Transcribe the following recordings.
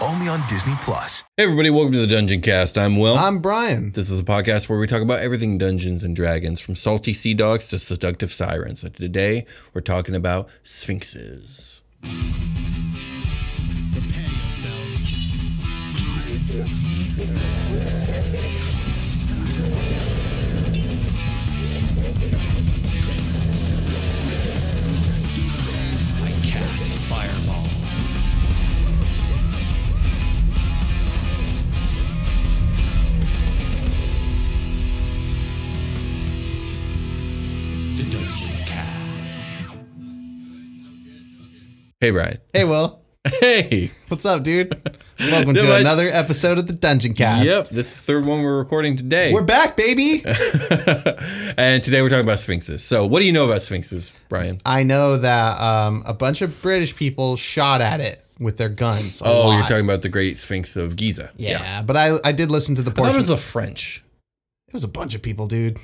only on Disney Plus. Hey everybody, welcome to the Dungeon Cast. I'm Will. I'm Brian. this is a podcast where we talk about everything Dungeons and Dragons, from salty sea dogs to seductive sirens. And today we're talking about sphinxes. Hey Brian. Hey, Will. Hey. What's up, dude? Welcome to much. another episode of the Dungeon Cast. Yep, this is the third one we're recording today. We're back, baby. and today we're talking about sphinxes. So, what do you know about sphinxes, Brian? I know that um, a bunch of British people shot at it with their guns. Oh, you're talking about the Great Sphinx of Giza. Yeah, but I I did listen to the I thought portion. it was the French. it was a bunch of people, dude.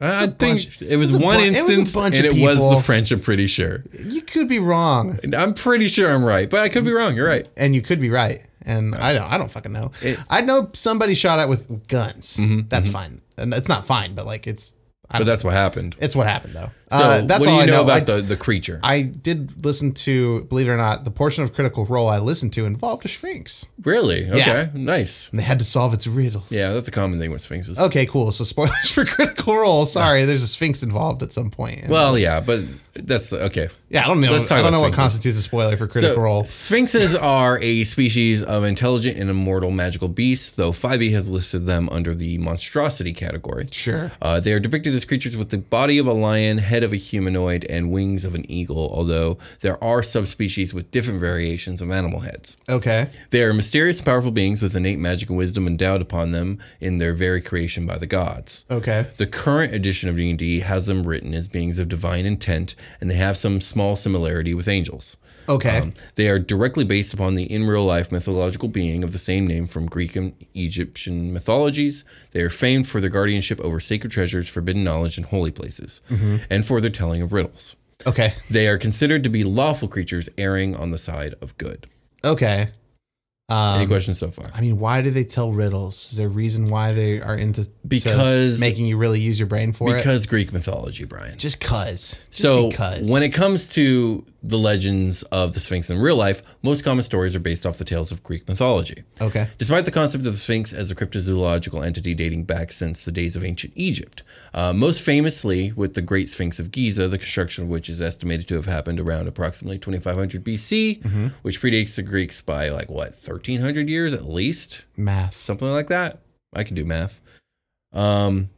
I think bunch- it was it was one bu- it was instance, and it was the. French. I'm pretty sure. You could be wrong, I'm pretty sure I'm right, but I could be wrong. You're right. and you could be right. And I don't I don't fucking know. I know somebody shot at with guns. Mm-hmm, That's fine, and it's not fine, but like it's. I But that's what happened. It's what happened though. So, uh, that's what do all you I know, know about I- the, the creature? I did listen to, believe it or not, the portion of Critical Role I listened to involved a Sphinx. really? Okay, Yeah. nice. And they had to solve its riddles. Yeah, that's a common thing with sphinxes. Okay, cool. So spoilers for Critical Role. Sorry, there's a Sphinx involved at some point. Well, yeah, but that's okay. yeah, I don't know. let's talk I don't know what constitutes a spoiler for Critical So, Role. Sphinxes are a species of intelligent and immortal magical beasts, though 5e has listed them under the monstrosity category. Sure. Uh, they are depicted as creatures with the body of a lion, head of a humanoid, and wings of an eagle, although there are subspecies with different variations of animal heads. Okay. They are mysterious powerful beings with innate magic and wisdom endowed upon them in their very creation by the gods. Okay. The current edition of D&D has them written as beings of divine intent, and they have some small similarity with angels. Okay. Um, they are directly based upon the in real life mythological being of the same name from Greek and Egyptian mythologies. They are famed for their guardianship over sacred treasures, forbidden knowledge, and holy places, and for their telling of riddles. okay. They are considered to be lawful creatures erring on the side of good. Okay. Um, Any questions so far? I mean, why do they tell riddles? Is there a reason why they are into to Because- making you really use your brain for it? Because Greek mythology, Brian. Just cause. Just so because. when it comes to the legends of the Sphinx in real life, most common stories are based off the tales of Greek mythology. okay. Despite the concept of the Sphinx as a cryptozoological entity dating back since the days of ancient Egypt, uh, most famously with the Great Sphinx of Giza, the construction of which is estimated to have happened around approximately 2500 BC, which predates the Greeks by like what 1300 years at least, Math. something like that. I can do math. Um,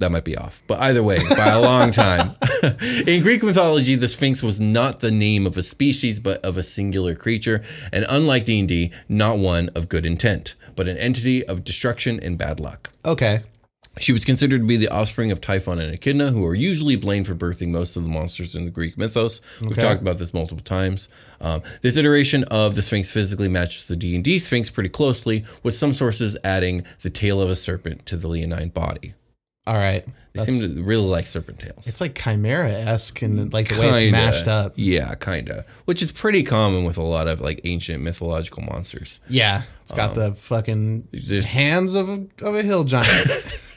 that might be off, but either way, by a long time. In Greek mythology, the Sphinx was not the name of a species, but of a singular creature, and unlike D and D, not one of good intent, but an entity of destruction and bad luck. Okay. She was considered to be the offspring of Typhon and Echidna, who are usually blamed for birthing most of the monsters in the Greek mythos. We've Okay. talked about this multiple times. Um, this iteration of the Sphinx physically matches the D and D Sphinx pretty closely, with some sources adding the tail of a serpent to the leonine body. All right. They seem to really like serpent tails. It's like chimera esque and like the way it's mashed up. Yeah, kinda. Which is pretty common with a lot of like ancient mythological monsters. Yeah, it's got the fucking just- hands of a, of a hill giant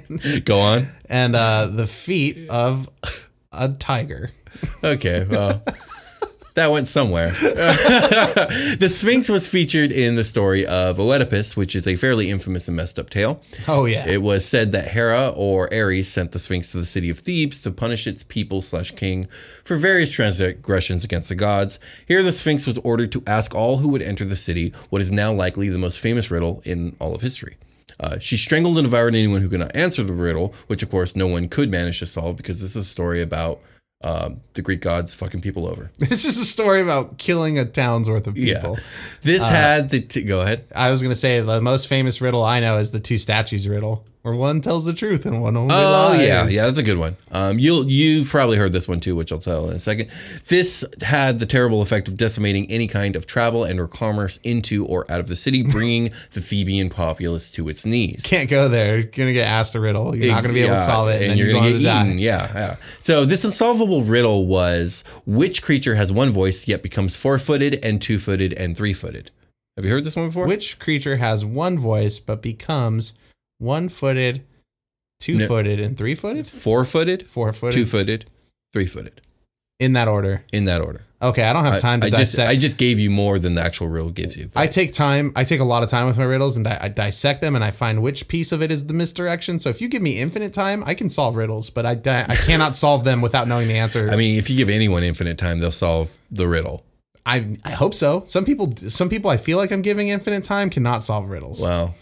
Go on. and uh, the feet of a tiger. Okay, well, that went somewhere. the Sphinx was featured in the story of Oedipus, which is a fairly infamous and messed up tale. Oh yeah, It was said that Hera or Ares sent the Sphinx to the city of Thebes to punish its people slash king for various transgressions against the gods. Here, the Sphinx was ordered to ask all who would enter the city what is now likely the most famous riddle in all of history. Uh, she strangled and devoured anyone who could not answer the riddle, which of course no one could manage to solve because this is a story about um, the Greek gods fucking people over. this is a story about killing a town's worth of people. Yeah, this had the t- go ahead. I was gonna say the most famous riddle I know is the two statues riddle, where one tells the truth and one only Oh lies. yeah, yeah, that's a good one. Um, you'll you've probably heard this one too, which I'll tell in a second. This had the terrible effect of decimating any kind of travel and or commerce into or out of the city, bringing the Theban populace to its knees. Can't go there. You're gonna get asked a riddle. You're not gonna be able to solve it, and, and you're you're, gonna going get to eaten. Yeah, yeah. So this unsolvable riddle was which creature has one voice yet becomes four-footed and two-footed and three-footed. Have you heard this one before? Which creature has one voice but becomes one-footed, two-footed, and three-footed? Four-footed, Four-footed. two-footed, three-footed, in that order. in that order. Okay, I don't have time to I, I just dissect. I just gave you more than the actual riddle gives you. I take time. I take a lot of time with my riddles, and I, I dissect them, and I find which piece of it is the misdirection. So if you give me infinite time, I can solve riddles, but I, I cannot solve them without knowing the answer. I mean, if you give anyone infinite time, they'll solve the riddle. I I hope so. Some people, some people, I feel like I'm giving infinite time cannot solve riddles. Well,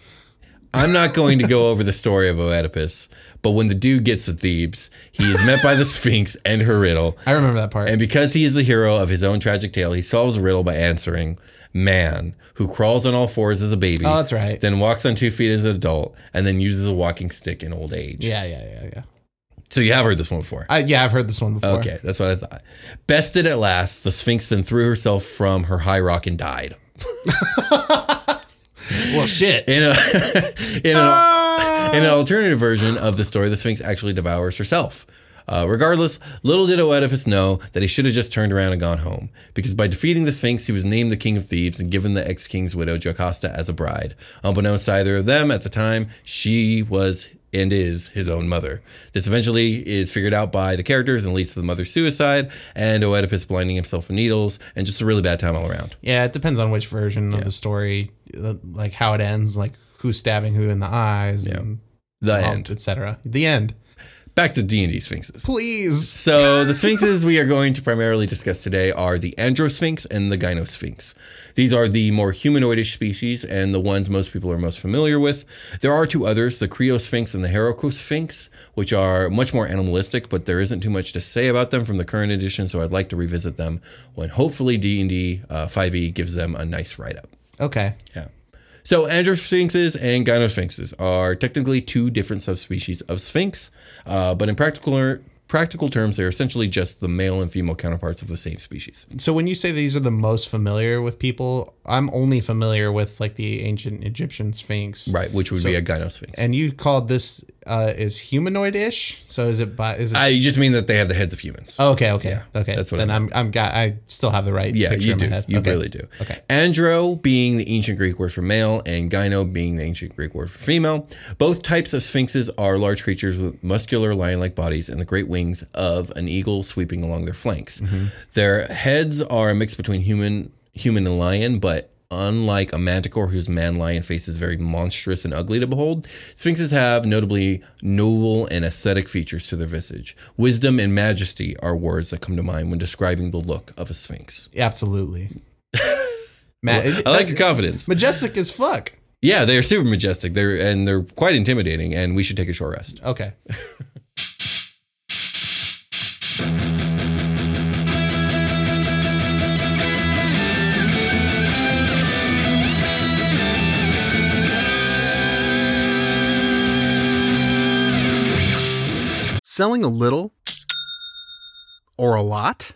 I'm not going to go over the story of Oedipus, but when the dude gets to Thebes, he is met by the Sphinx and her riddle. I remember that part. And because he is the hero of his own tragic tale, he solves the riddle by answering man, who crawls on all fours as a baby. Oh, that's right. Then walks on two feet as an adult, and then uses a walking stick in old age. yeah, yeah, yeah, yeah. So you have heard this one before. I, yeah, I've heard this one before. Okay, that's what I thought. Bested at last, the Sphinx then threw herself from her high rock and died. Well, shit. In a in an, in an alternative version of the story, the Sphinx actually devours herself. Uh, regardless, little did Oedipus know that he should have just turned around and gone home, because by defeating the Sphinx, he was named the king of Thebes and given the ex-king's widow Jocasta as a bride. Unbeknownst to either of them at the time, she was and is his own mother. This eventually is figured out by the characters and leads to the mother's suicide and Oedipus blinding himself with needles and just a really bad time all around. Yeah, it depends on which version of the story, uh, like how it ends, like who's stabbing who in the eyes, and The end. etc. The end. Back to D&D Sphinxes. Please. So the sphinxes we are going to primarily discuss today are the Androsphinx and the Gynosphinx. These are the more humanoidish species and the ones most people are most familiar with. There are two others, the Criosphinx and the Hieracosphinx, which are much more animalistic, but there isn't too much to say about them from the current edition, so I'd like to revisit them when hopefully D&D uh, 5e gives them a nice write-up. Okay. Yeah. So androsphinxes and gynosphinxes are technically two different subspecies of sphinx, uh, but in practical practical terms, they're essentially just the male and female counterparts of the same species. So when you say these are the most familiar with people, I'm only familiar with like the ancient Egyptian Sphinx. Right, which would be a gynosphinx. And you called this uh, is humanoid-ish. So is it by is it I just mean that they have the heads of humans. Oh, Okay, okay. okay. that's what then I I'm I'm got I still have the right Yeah, picture you in do. my head. You okay. really do. Okay. Andro being the ancient Greek word for male, and gyno being the ancient Greek word for female. Both types of sphinxes are large creatures with muscular lion-like bodies and the great wings of an eagle sweeping along their flanks. Mm-hmm. Their heads are a mix between human, human and lion, but unlike a manticore whose man lion face is very monstrous and ugly to behold, sphinxes have notably noble and aesthetic features to their visage. Wisdom and majesty are words that come to mind when describing the look of a sphinx. Absolutely. Matt, I like your confidence. majestic as fuck. Yeah, they're super majestic. They're and they're quite intimidating. And we should take a short rest. Okay. selling a little or a lot?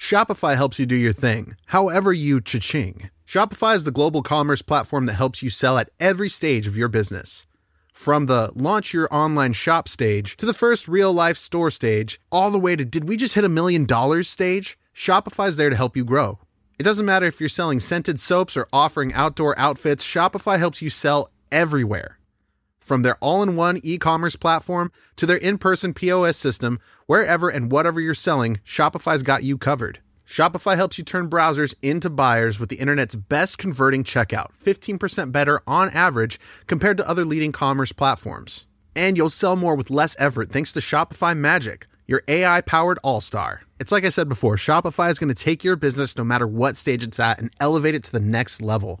Shopify helps you do your thing, however you cha-ching. Shopify is the global commerce platform that helps you sell at every stage of your business. From the launch your online shop stage to the first real life store stage, all the way to did we just hit a million dollars stage? Shopify's there to help you grow. It doesn't matter if you're selling scented soaps or offering outdoor outfits, Shopify helps you sell everywhere. From their all in one e commerce platform to their in person POS system, wherever and whatever you're selling, Shopify's got you covered. Shopify helps you turn browsers into buyers with the internet's best converting checkout, 15% better on average compared to other leading commerce platforms. And you'll sell more with less effort thanks to Shopify Magic, your AI powered all star. It's like I said before Shopify is going to take your business no matter what stage it's at and elevate it to the next level.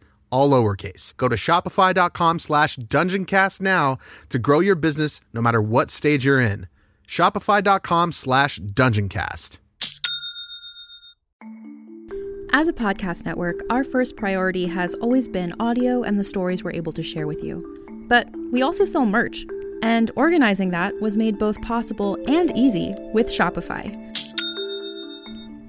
all lowercase. Go to shopify.com slash dungeoncast now to grow your business no matter what stage you're in. Shopify.com slash dungeoncast. As a podcast network, our first priority has always been audio and the stories we're able to share with you. But we also sell merch, and organizing that was made both possible and easy with Shopify.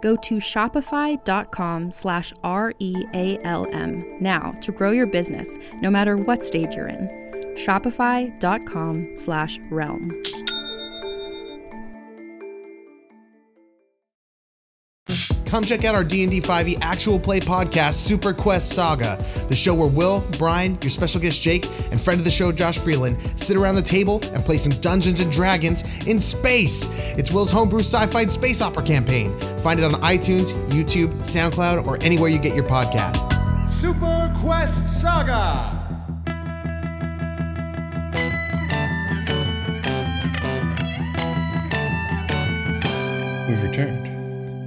Go to shopify.com slash R-E-A-L-M now to grow your business, no matter what stage you're in. Shopify.com slash realm. Come check out our D&D 5e actual play podcast, Super Quest Saga, the show where Will, Brian, your special guest Jake, and friend of the show Josh Freeland sit around the table and play some Dungeons and Dragons in space. It's Will's homebrew sci-fi and space opera campaign. Find it on iTunes, YouTube, SoundCloud, or anywhere you get your podcasts. Super Quest Saga! We've returned.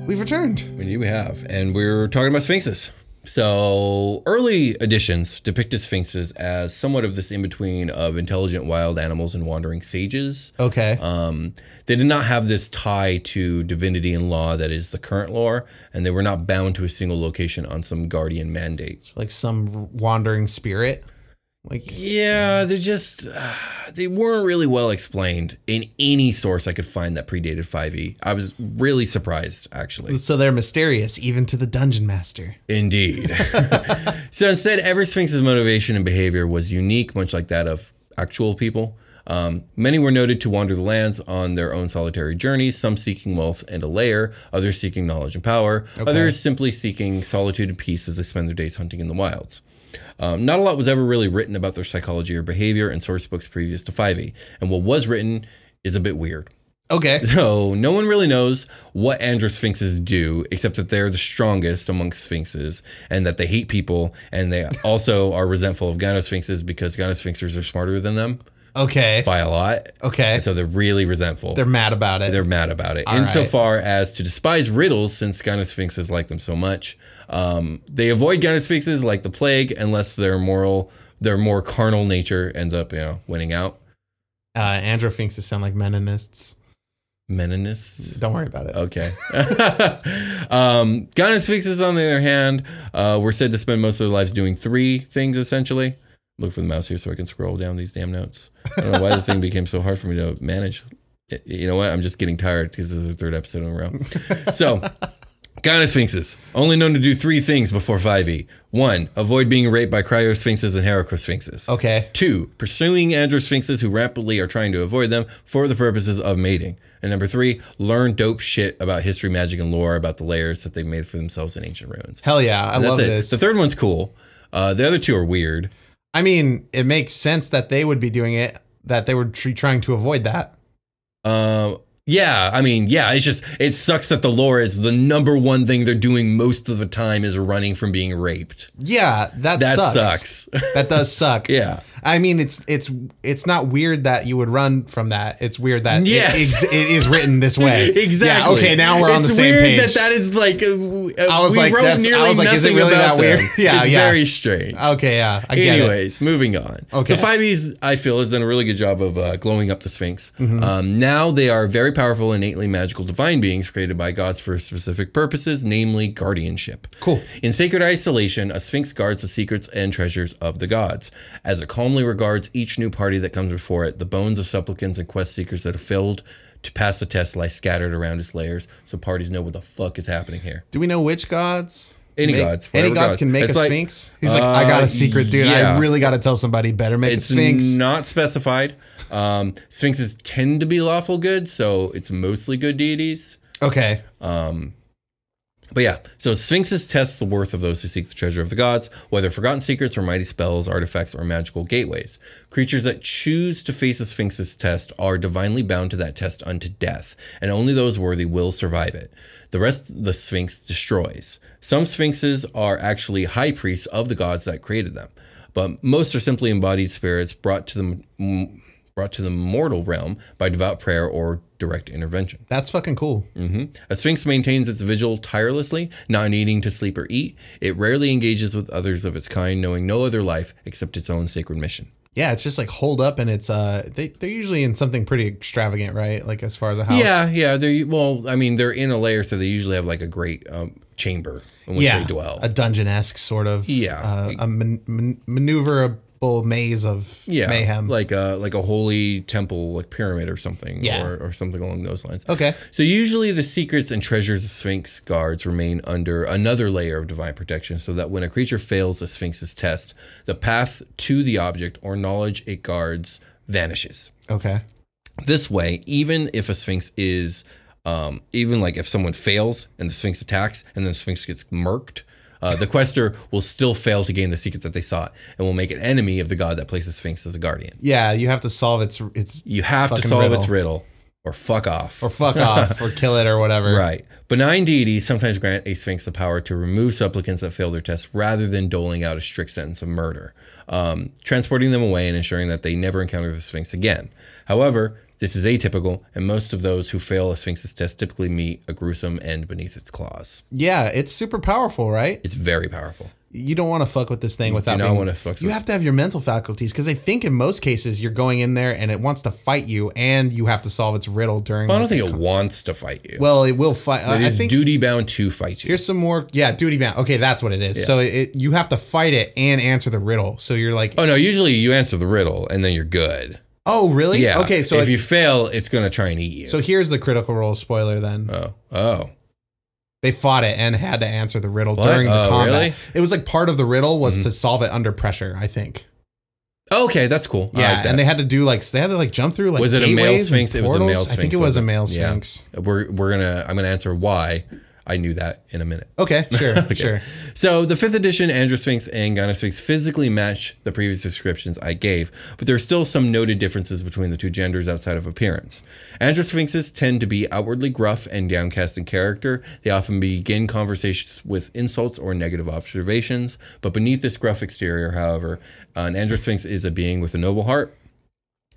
We've returned. Indeed, we have. And we're talking about sphinxes. So, early editions depicted sphinxes as somewhat of this in between of intelligent wild animals and wandering sages. Okay. Um, they did not have this tie to divinity and law that is the current lore, and they were not bound to a single location on some guardian mandate. like some wandering spirit. Like Yeah, they're just, uh, they weren't really well explained in any source I could find that predated 5e. I was really surprised, actually. so they're mysterious even to the dungeon master. Indeed. so instead, every Sphinx's motivation and behavior was unique, much like that of actual people. Um, many were noted to wander the lands on their own solitary journeys, some seeking wealth and a lair, others seeking knowledge and power, others simply seeking solitude and peace as they spend their days hunting in the wilds. Um, not a lot was ever really written about their psychology or behavior in source books previous to 5e, and what was written is a bit weird. Okay. So no one really knows what androsphinxes do, except that they're the strongest amongst sphinxes, and that they hate people, and they also are resentful of gynosphinxes because gynosphinxes are smarter than them. Okay. by a lot. Okay. And so they're really resentful. They're mad about it. They're mad about it. All Insofar as to despise riddles, since gynosphinxes like them so much, um, they avoid gynosphinxes like the plague unless their moral, their more carnal nature ends up, you know, winning out. uh, androsphinxes sound like meninists. Meninists. Don't worry about it. Okay. um, gynosphinxes, on the other hand, uh, were said to spend most of their lives doing three things essentially. Look for the mouse here so I can scroll down these damn notes. I don't know why this thing became so hard for me to manage. You know what? I'm just getting tired because this is the third episode in a row. So, gynosphinxes, only known to do three things before 5e. One, avoid being raped by criosphinxes and hieracosphinxes. Okay. Two, pursuing androsphinxes who rapidly are trying to avoid them for the purposes of mating. And number three, learn dope shit about history, magic, and lore about the lairs that they made for themselves in ancient ruins. Hell yeah. I love it. this. The third one's cool. Uh, the other two are weird. I mean, it makes sense that they would be doing it, that they were tr- trying to avoid that. Uh, yeah, I mean, yeah, it's just, it sucks that the lore is the number one thing they're doing most of the time is running from being raped. Yeah, that, That sucks. sucks. that does suck. Yeah. I mean, it's it's it's not weird that you would run from that. It's weird that it Yes. ex- it is written this way. Exactly. Yeah, okay, now we're on the It's same weird page. That that is like. Uh, I was we like, wrote that's- I was like, is it really that weird? Yeah, it's yeah. very strange. okay, yeah, I get it. Anyways, moving on. Okay. So 5e's, I feel, has done a really good job of uh, glowing up the Sphinx. Mm-hmm. Um, now they are very powerful, innately magical divine beings created by gods for specific purposes, namely guardianship. Cool. In sacred isolation, a Sphinx guards the secrets and treasures of the gods. As it calmly regards each new party that comes before it, the bones of supplicants and quest seekers that have failed to pass the test lie scattered around its lairs, so parties know what the fuck is happening here. Do we know which gods? Any Make- gods, Any gods gods. can make It's a like- sphinx. He's like, I got Uh, a secret, dude. yeah. I really got to tell somebody. Better make It's a sphinx. not specified. Um, sphinxes tend to be lawful good, so it's mostly good deities. okay. But yeah, so sphinxes test the worth of those who seek the treasure of the gods, whether forgotten secrets or mighty spells, artifacts, or magical gateways. Creatures that choose to face a sphinx's test are divinely bound to that test unto death, and only those worthy will survive it. The rest the sphinx destroys. Some sphinxes are actually high priests of the gods that created them, but most are simply embodied spirits brought to the mm, brought to the mortal realm by devout prayer or direct intervention. That's fucking cool. A sphinx maintains its vigil tirelessly, not needing to sleep or eat. It rarely engages with others of its kind, knowing no other life except its own sacred mission. Yeah, it's just like hold up, and it's uh, they they're usually in something pretty extravagant, right? Like as far as a house. Yeah, yeah. They're well. I mean, they're in a lair, so they usually have like a great um, chamber in which yeah, they dwell. a dungeon esque sort of. Yeah. uh, a man, man, maneuverable maze of yeah, mayhem. like a like a holy temple, like pyramid or something, Yeah. or, or something along those lines. Okay. So usually the secrets and treasures of Sphinx guards remain under another layer of divine protection, so that when a creature fails a Sphinx's test, the path to the object or knowledge it guards vanishes. okay. This way, even if a Sphinx is, um, even like if someone fails and the Sphinx attacks and then the Sphinx gets murked, uh, the quester will still fail to gain the secret that they sought and will make an enemy of the god that places the Sphinx as a guardian. Yeah, you have to solve its its You have to solve riddle. its riddle or fuck off. or fuck off or kill it or whatever. Right. Benign deities sometimes grant a sphinx the power to remove supplicants that fail their test rather than doling out a strict sentence of murder, um, transporting them away and ensuring that they never encounter the sphinx again. However, this is atypical, and most of those who fail a sphinx's test typically meet a gruesome end beneath its claws. Yeah, it's super powerful, right? It's very powerful. You don't want to fuck with this thing without Do not being, wanna fuck You with- have to have your mental faculties because I think in most cases you're going in there and it wants to fight you and you have to solve its riddle during. Well, I don't think it wants to fight you. Well, it will fight. it I is think duty bound to fight you. here's some more. Yeah, duty bound. Okay, that's what it is. So it, you have to fight it and answer the riddle. So you're like, Oh no! Usually you answer the riddle and then you're good. Oh really? Yeah. Okay, so if it- you fail, it's gonna try and eat you. so here's the critical role spoiler. Then oh, oh, they fought it and had to answer the riddle What? during the Oh, combat. really? Mm-hmm. It was like part of the riddle was to solve it under pressure. I think. okay, that's cool. I Yeah, like that. and they had to do like they had to like jump through like was it a male gateways and sphinx? It was a male sphinx. I think it was a wasn't male Yeah. sphinx. We're we're gonna I'm gonna answer why I knew that in a minute. Okay, sure, sure. So the fifth edition Androsphinx and Gynosphinx physically match the previous descriptions I gave, but there are still some noted differences between the two genders outside of appearance. Androsphinxes tend to be outwardly gruff and downcast in character. They often begin conversations with insults or negative observations, but beneath this gruff exterior, however, uh, an Androsphinx is a being with a noble heart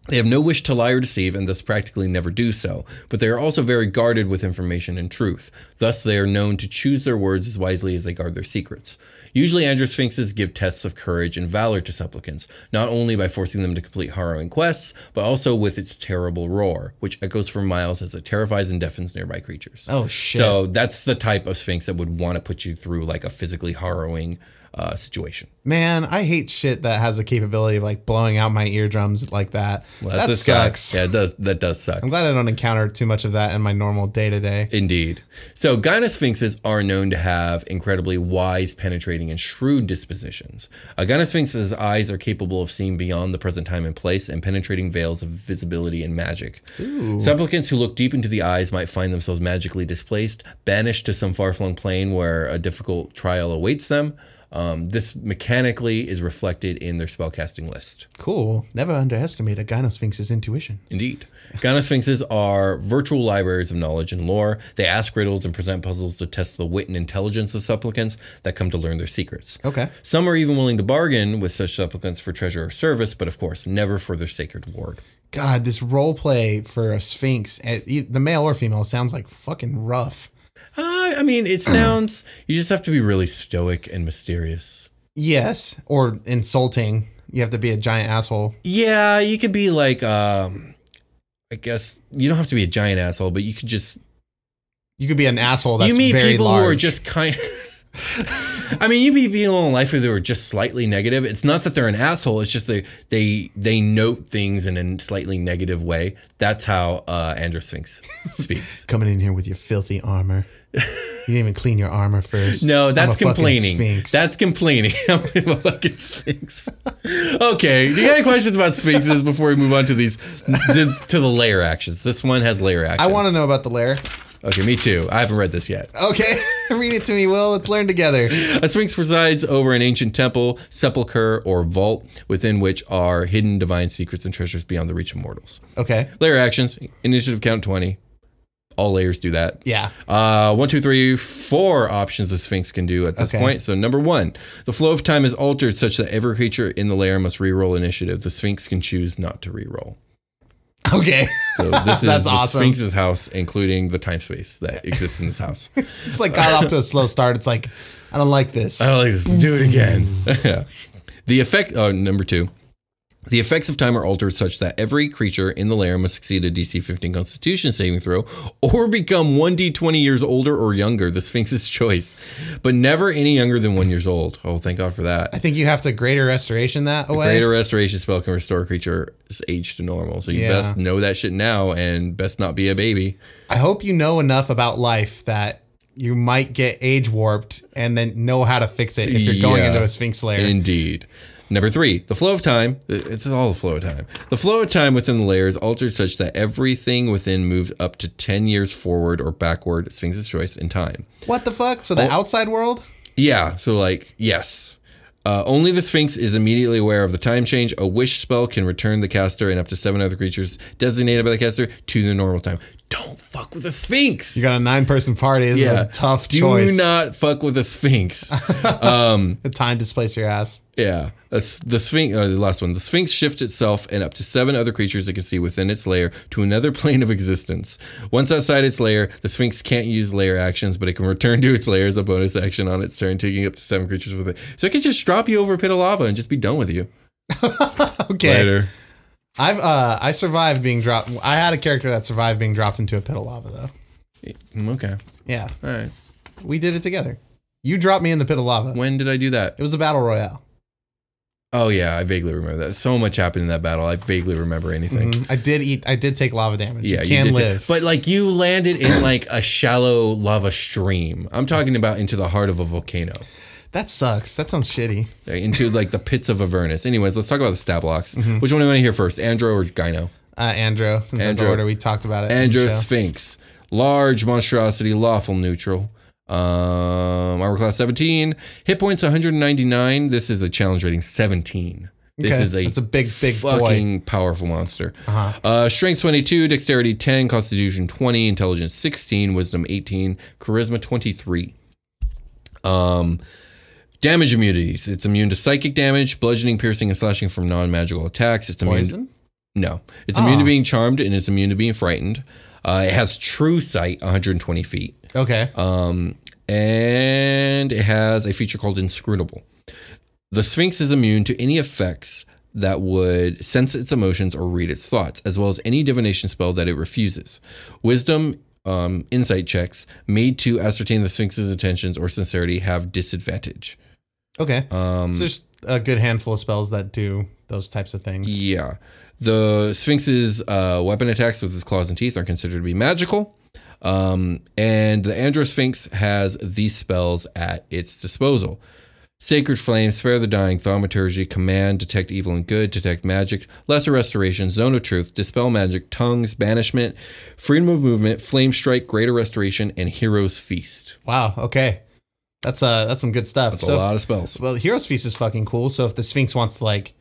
They have no wish to lie or deceive and thus practically never do so, but they are also very guarded with information and truth. Thus, they are known to choose their words as wisely as they guard their secrets. Usually, androsphinxes give tests of courage and valor to supplicants, not only by forcing them to complete harrowing quests, but also with its terrible roar, which echoes for miles as it terrifies and deafens nearby creatures. Oh, shit. So, that's the type of sphinx that would want to put you through like a physically harrowing uh, situation. Man, I hate shit that has the capability of like blowing out my eardrums like that. Well, that sucks. suck. Yeah, it does, that does suck. I'm glad I don't encounter too much of that in my normal day to day. Indeed. So, gynosphinxes are known to have incredibly wise, penetrating, and shrewd dispositions. A gynosphinx's eyes are capable of seeing beyond the present time and place and penetrating veils of visibility and magic. Supplicants who look deep into the eyes might find themselves magically displaced, banished to some far flung plane where a difficult trial awaits them. Um, this mechanically is reflected in their spellcasting list. Cool. Never underestimate a gynosphinx's intuition. Indeed. Gynosphinxes are virtual libraries of knowledge and lore. They ask riddles and present puzzles to test the wit and intelligence of supplicants that come to learn their secrets. Okay. Some are even willing to bargain with such supplicants for treasure or service, but of course, never for their sacred ward. God, this role play for a sphinx, eh, the male or female, sounds like fucking rough. Uh, I mean, it sounds, you just have to be really stoic and mysterious. Yes, or insulting. You have to be a giant asshole. Yeah, you could be like, um, I guess, you don't have to be a giant asshole, but you could just You could be an asshole that's you meet people large. who are just kind I mean, you meet people in life who are just slightly negative. It's not that they're an asshole. It's just they they they note things in a slightly negative way. That's how uh, Andro Sphinx speaks. coming in here with your filthy armor. You didn't even clean your armor first. No, that's complaining. That's complaining. I'm a fucking Sphinx. Okay, do you have any questions about Sphinxes before we move on to these to the lair actions? This one has lair actions. I want to know about the lair. Okay, me too. I haven't read this yet. Okay, read it to me, Will. Let's learn together. A sphinx presides over an ancient temple, sepulchre, or vault within which are hidden divine secrets and treasures beyond the reach of mortals. Okay. Lair actions, initiative count 20. All lairs do that. Yeah. Uh, one, two, three, four options the Sphinx can do at this Okay. point. So, number one, the flow of time is altered such that every creature in the lair must reroll initiative. The Sphinx can choose not to reroll. Okay. So, this is That's the awesome. Sphinx's house, including the time space that exists in this house. It's like got off to a slow start. It's like, I don't like this. I don't like this. Do it again. yeah. The effect. Oh, number two. The effects of time are altered such that every creature in the lair must succeed a DC 15 Constitution saving throw, or become 1d20 years older or younger. The Sphinx's choice, but never any younger than one years old. Oh, thank God for that. I think you have to greater restoration that away. Greater restoration spell can restore a creature's age to normal. So you Yeah. best know that shit now, and best not be a baby. I hope you know enough about life that you might get age warped and then know how to fix it if you're going Yeah. into a sphinx lair. Indeed. Number three, the flow of time. It's all the flow of time. The flow of time within the lair is altered such that everything within moves up to 10 years forward or backward, Sphinx's choice, in time. what the fuck? So Oh. the outside world? Yeah, so like, yes. Uh, only the Sphinx is immediately aware of the time change. A wish spell can return the caster and up to seven other creatures designated by the caster to the normal time. Don't fuck with a Sphinx. You got a nine person party. This is a tough Do choice. Do not fuck with a Sphinx. the time displace your ass. Yeah, that's the Sphinx. Uh, the last one. The Sphinx shifts itself and up to seven other creatures it can see within its lair to another plane of existence. Once outside its lair, the Sphinx can't use lair actions, but it can return to its lair as a bonus action on its turn, taking up to seven creatures with it. So it can just drop you over a pit of lava and just be done with you Okay. later. I've uh I survived being dropped. I had a character that survived being dropped into a pit of lava though. Mm, Okay, Yeah. all right. We did it together. You dropped me in the pit of lava. When did I do that? It was a battle royale. Oh yeah, I vaguely remember that. So much happened in that battle. I vaguely remember anything. Mhm. I did eat. I did take lava damage. Yeah, you can too. live. but like you landed in like a shallow lava stream. I'm talking about into the heart of a volcano. that sucks. That sounds shitty. Into like the pits of Avernus. Anyways, let's talk about the stat blocks. Mm-hmm. Which one do you want to hear first, Andro or Gyno? Uh, Andro, since that's the Andro. order we talked about it. Andro. Sphinx, large monstrosity, lawful neutral. Um, armor class 17, hit points 199. This is a challenge rating 17. This Okay, is a it's a big, big boy. fucking powerful monster. Uh huh. strength 22, dexterity 10, constitution 20, intelligence 16, wisdom 18, charisma 23. Um, damage immunities. It's immune to psychic damage, bludgeoning, piercing, and slashing from non-magical attacks. It's immune. Poison. No, it's immune Oh. to being charmed and it's immune to being frightened. Uh, it has true sight, 120 feet, Okay. um, and it has a feature called inscrutable. The Sphinx is immune to any effects that would sense its emotions or read its thoughts, as well as any divination spell that it refuses. Wisdom um, insight checks made to ascertain the Sphinx's intentions or sincerity have disadvantage. okay. Um, so there's a good handful of spells that do those types of things. Yeah. The Sphinx's uh, weapon attacks with its claws and teeth are considered to be magical. Um, and the Andro Sphinx has these spells at its disposal Sacred Flame, Spare the Dying, Thaumaturgy, Command, Detect Evil and Good, Detect Magic, Lesser Restoration, Zone of Truth, Dispel Magic, Tongues, Banishment, Freedom of Movement, Flame Strike, Greater Restoration, and Hero's Feast. Wow. Okay. That's uh that's some good stuff. That's So a if- lot of spells. Well, Hero's Feast is fucking cool. So if the Sphinx wants to like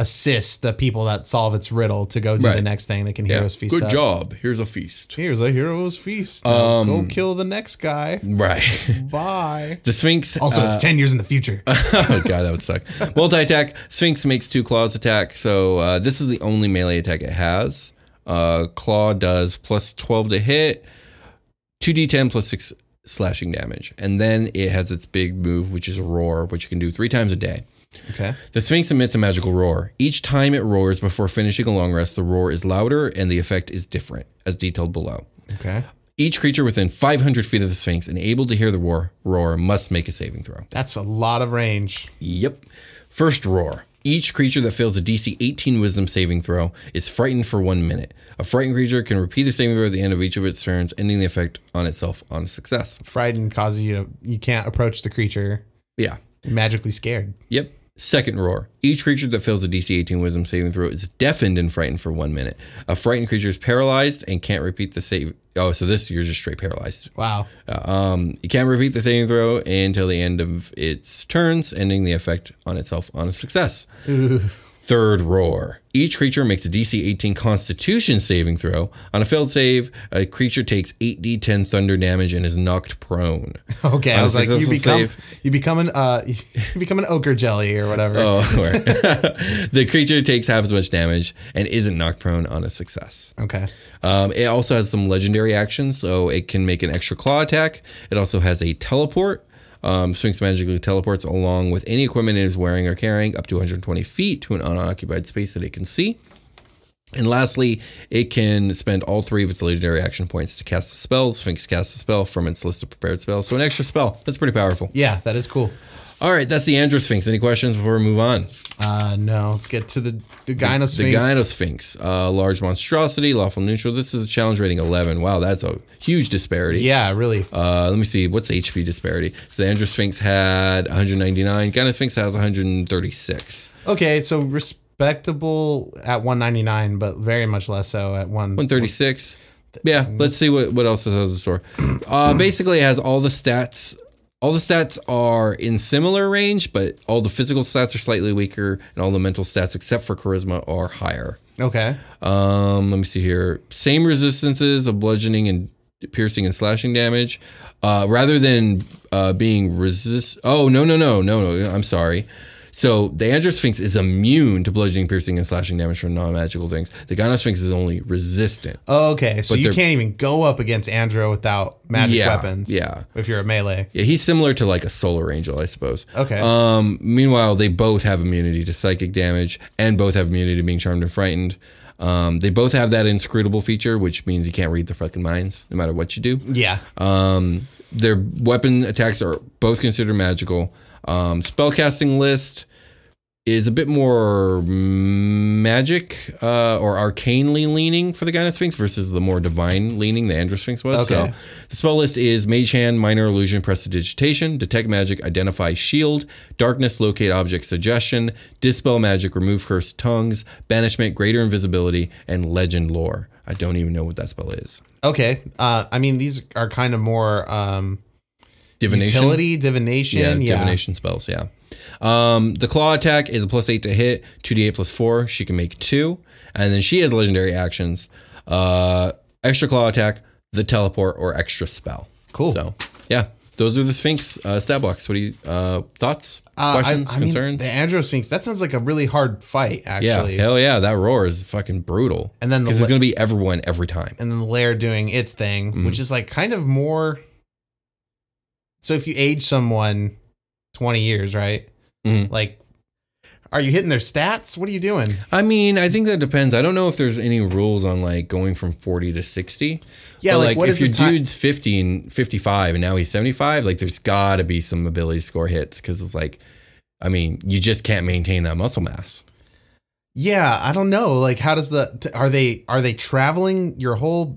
assist the people that solve its riddle to go do Right. the next thing, they can Yeah. Heroes Feast. Good up. job. Here's a feast. Here's a hero's Feast. Now go Um, kill the next guy. Right. Bye. The Sphinx. Also, it's uh, ten years in the future. oh god, that would suck. Multi attack. Sphinx makes two claws attack, so uh, this is the only melee attack it has. Uh, Claw does plus twelve to hit, two d10 plus six slashing damage, and then it has its big move, which is Roar, which you can do three times a day. Okay. The Sphinx emits a magical roar. Each time it roars before finishing a long rest, the roar is louder and the effect is different, as detailed below. Okay. Each creature within 500 feet of the Sphinx and able to hear the roar, roar must make a saving throw. That's a lot of range. Yep. First roar. Each creature that fails a DC 18 wisdom saving throw is frightened for one minute. A frightened creature can repeat a saving throw at the end of each of its turns, ending the effect on itself on a success. Frightened causes you to you can't approach the creature. Yeah. Magically scared. Yep. Second roar. Each creature that fails a DC 18 wisdom saving throw is deafened and frightened for one minute. A frightened creature is paralyzed and can't repeat the save. Oh, so this you're just straight paralyzed. Wow. Uh, um, you can't repeat the saving throw until the end of its turns, ending the effect on itself on a success. Third roar. Each creature makes a DC 18 Constitution saving throw. On a failed save, a creature takes 8d10 thunder damage and is knocked prone. Okay. On I was like, you become save- you become an uh you become an ochre jelly or whatever. Oh, the creature takes half as much damage and isn't knocked prone on a success. Okay. Um, it also has some legendary actions, so it can make an extra claw attack. It also has a teleport. Um, Sphinx magically teleports along with any equipment it is wearing or carrying up to 120 feet to an unoccupied space that it can see. And lastly, it can spend all three of its legendary action points to cast a spell. Sphinx casts a spell from its list of prepared spells, so an extra spell. That's pretty powerful. Yeah, that is cool. All right, that's the Andro Sphinx. Any questions before we move on? Uh no, let's get to the the Gynosphinx. The Gynosphinx, uh, large monstrosity, lawful neutral. This is a challenge rating 11. Wow, that's a huge disparity. Yeah, really. Uh, let me see. What's HP disparity? So the Androsphinx had 199. Gynosphinx has 136. Okay, so respectable at 199, but very much less so at one 136. Yeah, let's see what, what else it has in store. Uh, basically, it has all the stats. All the stats are in similar range, but all the physical stats are slightly weaker, and all the mental stats, except for charisma, are higher. Okay. Um, let me see here. Same resistances of bludgeoning and piercing and slashing damage. Uh, rather than uh, being resist. Oh no no no no no! I'm sorry. So the Andro Sphinx is immune to bludgeoning, piercing, and slashing damage from non-magical things. The Gynosphinx is only resistant. Okay, so But you can't even go up against Andro without magic Yeah, weapons. yeah. If you're a melee. Yeah, he's similar to like a Solar Angel, I suppose. Okay. Um, meanwhile, they both have immunity to psychic damage and both have immunity to being charmed and frightened. Um, they both have that inscrutable feature, which means you can't read their fucking minds no matter what you do. Yeah. Um, their weapon attacks are both considered magical. Um, spellcasting list is a bit more magic uh, or arcanely leaning for the Gynosphinx versus the more divine leaning the Androsphinx was. Okay. So the spell list is Mage Hand, Minor Illusion, Prestidigitation, Detect Magic, Identify Shield, Darkness, Locate Object, Suggestion, Dispel Magic, Remove Cursed Tongues, Banishment, Greater Invisibility, and Legend Lore. I don't even know what that spell is. Okay. Uh, I mean, these are kind of more um, Divination. utility, divination. Yeah, Yeah. divination spells. Yeah. Um, the claw attack is a plus eight to hit, two d eight plus four. She can make two, and then she has legendary actions: uh, extra claw attack, the teleport, or extra spell. Cool. So yeah, those are the Sphinx uh, stat blocks. What do you uh, thoughts, Uh, questions, I, mean, concerns? the Andro Sphinx. That sounds like a really hard fight, yeah, actually. hell yeah, that roar is fucking brutal. And then the li- it's gonna be everyone every time. and then the lair doing its thing, Mm-hmm. which is like kind of more. So if you age someone twenty years, right? Mhm. Like, are you hitting their stats? What are you doing? I mean, I think that depends. I don't know if there's any rules on like going from 40 to 60. Yeah, But, like, like, if your dude's 50 and 55 and now he's 75, like there's got to be some ability score hits because it's like, I mean, you just can't maintain that muscle mass. Yeah, I don't know. Like, how does the are they are they traveling your whole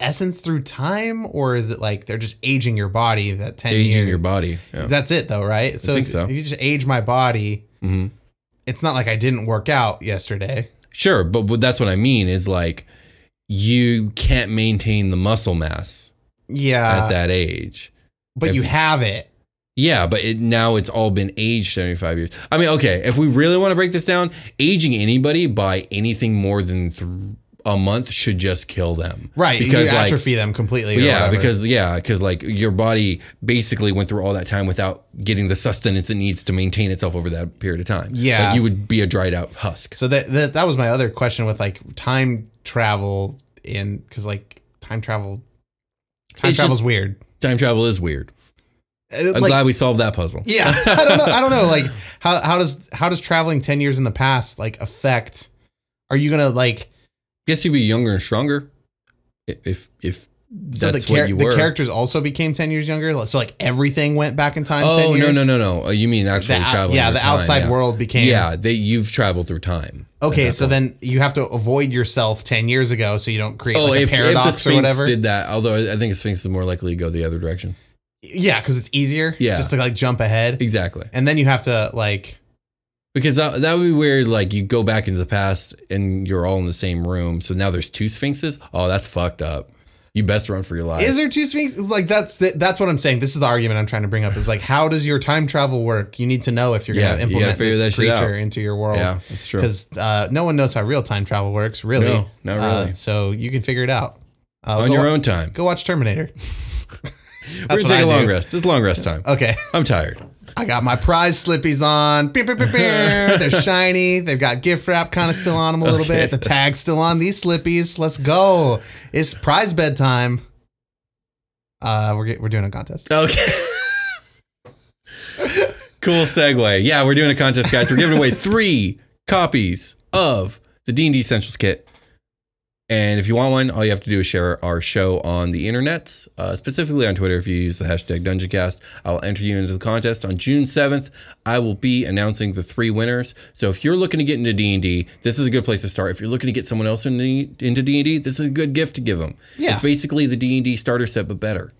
essence through time, or is it like they're just aging your body that ten Aging years? your body. Yeah. That's it, though, right? So if, so. if you just age my body, hmm it's not like I didn't work out yesterday. Sure, but, but that's what I mean is like you can't maintain the muscle mass Yeah, at that age. but if- you have it. Yeah, but it, now it's all been aged 75 years. I mean, okay, if we really want to break this down, aging anybody by anything more than th- a month should just kill them. Right, Because you like, atrophy them completely. yeah, whatever. because yeah, because like your body basically went through all that time without getting the sustenance it needs to maintain itself over that period of time. Yeah. like you would be a dried out husk. So that, that that was my other question with like time travel in because like time travel, time travel is weird. Time travel is weird. Uh, I'm like- glad we solved that puzzle. Yeah, I don't know. I don't know. Like how how does how does traveling ten years in the past like affect? Are you gonna like Guess you'd be younger and stronger if if so that's the, char- what you were. the characters also became ten years younger? So like everything went back in time. 10 Oh years? no no no no! Uh, You mean actually The traveling? yeah, the time, outside yeah. world became- Yeah, they you've traveled through time. Okay, so point. then you have to avoid yourself ten years ago, so you don't create oh, like a if, if the paradox or Sphinx whatever. did that, although I think a Sphinx is more likely to go the other direction. yeah, because it's easier. Yeah. just to like jump ahead, Exactly, and then you have to like because that that would be weird. Like you go back into the past and you're all in the same room, so now there's two Sphinxes. Oh, that's fucked up. You best run for your life. Is there two sphinxes? Like that's the, that's what I'm saying. This is the argument I'm trying to bring up. Is like, how does your time travel work? You need to know if you're Yeah, going to implement this creature into your world. Yeah, that's true. Because uh, no one knows how real time travel works, really. No, not Uh, really. so you can figure it out uh, on your wa- own time. Go watch Terminator. We're gonna take a I long do. rest. It's long rest time. Okay, I'm tired. I got my prize slippies on. Beep, beep, beep. They're shiny. They've got gift wrap kind of still on them a little Okay, bit. The tag's still on these slippies. Let's go. It's prize bedtime. Uh, we're we're doing a contest. Okay. cool segue. Yeah, we're doing a contest, guys. We're giving away three copies of the D and D Essentials kit. And if you want one, all you have to do is share our show on the internet, uh, specifically on Twitter. If you use the hashtag DungeonCast, I'll enter you into the contest on June seventh. I will be announcing the three winners. So if you're looking to get into D and D, this is a good place to start. If you're looking to get someone else into into D and D, this is a good gift to give them. Yeah. It's basically the D and D starter set, but better.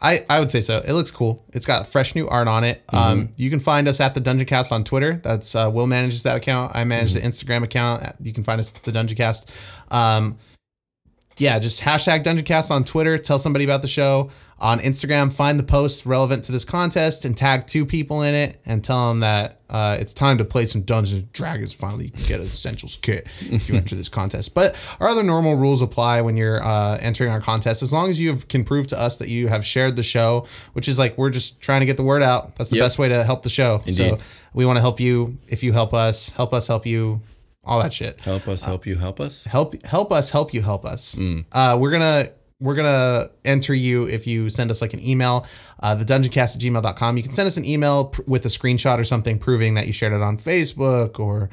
I, I would say so. It looks cool. It's got fresh new art on it. Um, you can find us at the Dungeoncast on Twitter. That's uh, Will manages that account. I manage the Instagram account. You can find us at the Dungeoncast. Um, yeah, just hashtag Dungeoncast on Twitter. Tell somebody about the show on Instagram. Find the post relevant to this contest and tag two people in it and tell them that uh, it's time to play some Dungeons and Dragons. Finally, you can get an Essentials kit if you enter this contest. But our other normal rules apply when you're uh, entering our contest. As long as you have, can prove to us that you have shared the show, which is like we're just trying to get the word out. That's the Yep. best way to help the show. Indeed. So we want to help you. If you help us, help us help you. All that shit Help us, help you, help us. help help us help you help us Mm. uh, we're gonna we're gonna enter you if you send us like an email uh, the dungeoncast at gmail.com you can send us an email pr- with a screenshot or something proving that you shared it on facebook or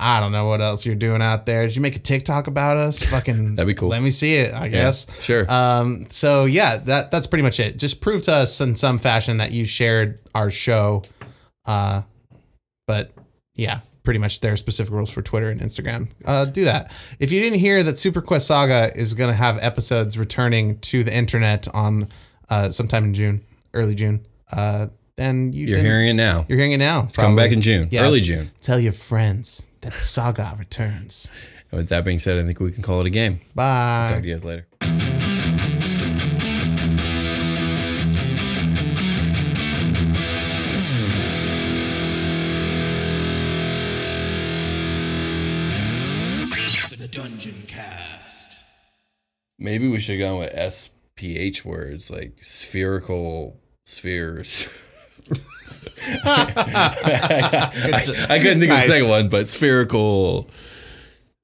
i don't know what else you're doing out there did you make a tiktok about us fucking That'd be cool. let me see it i guess sure. um, so yeah that that's pretty much it just prove to us in some fashion that you shared our show uh, but yeah, pretty much their specific rules for Twitter and Instagram. Uh, do that. If you didn't hear that Superquest Saga is going to have episodes returning to the internet on uh, sometime in June, early June, uh, then you You're hearing it now. You're hearing it now. It's coming back in June, early June. Tell your friends that Saga returns. With that being said, I think we can call it a game. Bye. Talk to you guys later. Maybe we should have gone with SPH words like spherical spheres. I, I couldn't think of the second one, but spherical.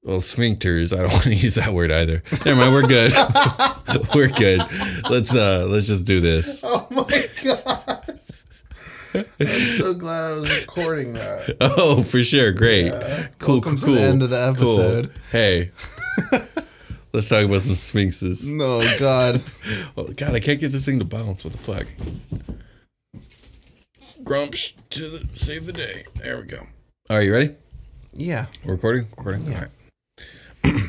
Well, sphincters. I don't want to use that word either. Never mind. We're good. we're good. Let's uh let's just do this. Oh my god. I'm so glad I was recording that. Oh, for sure. Great. Cool. Welcome to cool. the end of the cool. episode. Hey. Let's talk about some sphinxes. No god. Oh, God, I can't get this thing to bounce. What the fuck? Grumps to the, save the day. There we go. All right, you ready? Yeah. We're recording? Recording? All right.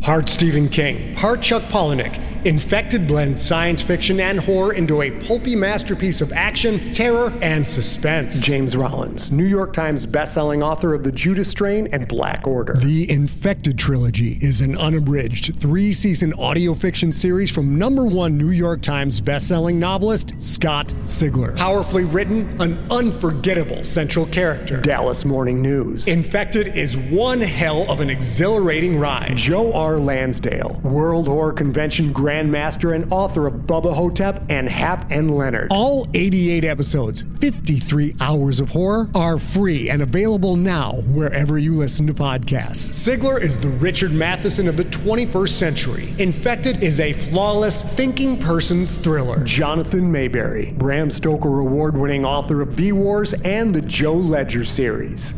Part Stephen King, part Chuck Palahniuk. Infected blends science fiction and horror into a pulpy masterpiece of action, terror, and suspense. James Rollins, New York Times bestselling author of The Judas Strain and Black Order. The Infected trilogy is an unabridged three-season audio fiction series from number one New York Times bestselling novelist Scott Sigler. Powerfully written, an unforgettable central character. Dallas Morning News. Infected is one hell of an exhilarating ride. Joe R. Lansdale, World Horror Convention Grandmaster and author of Bubba Ho-Tep and Hap and Leonard. All 88 episodes, 53 hours of horror, are free and available now wherever you listen to podcasts. Sigler is the Richard Matheson of the 21st century. Infected is a flawless, thinking person's thriller. Jonathan Maberry, Bram Stoker award winning author of V Wars and the Joe Ledger series.